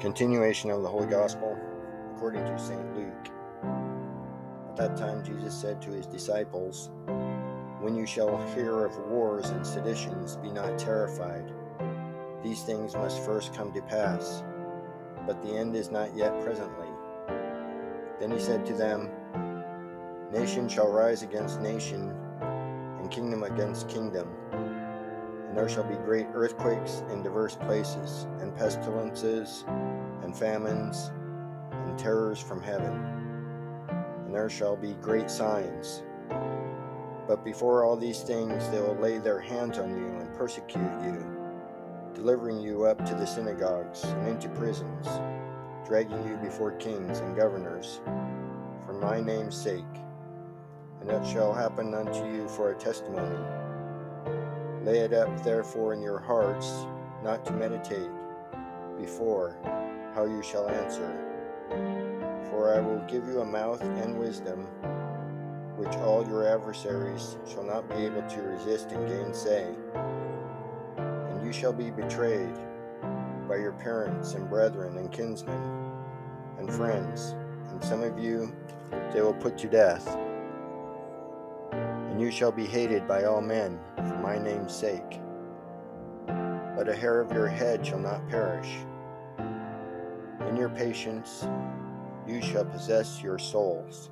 Continuation of the Holy Gospel according to St. Luke. At that time, Jesus said to his disciples, When you shall hear of wars and seditions, be not terrified. These things must first come to pass, but the end is not yet presently. Then he said to them, Nation shall rise against nation, and kingdom against kingdom and there shall be great earthquakes in diverse places, and pestilences, and famines, and terrors from heaven. And there shall be great signs. But before all these things, they will lay their hands on you and persecute you, delivering you up to the synagogues and into prisons, dragging you before kings and governors, for my name's sake. And it shall happen unto you for a testimony. Lay it up therefore in your hearts, not to meditate before how you shall answer. For I will give you a mouth and wisdom, which all your adversaries shall not be able to resist and gainsay. And you shall be betrayed by your parents and brethren and kinsmen and friends, and some of you they will put to death and you shall be hated by all men for my name's sake. But a hair of your head shall not perish. In your patience you shall possess your souls.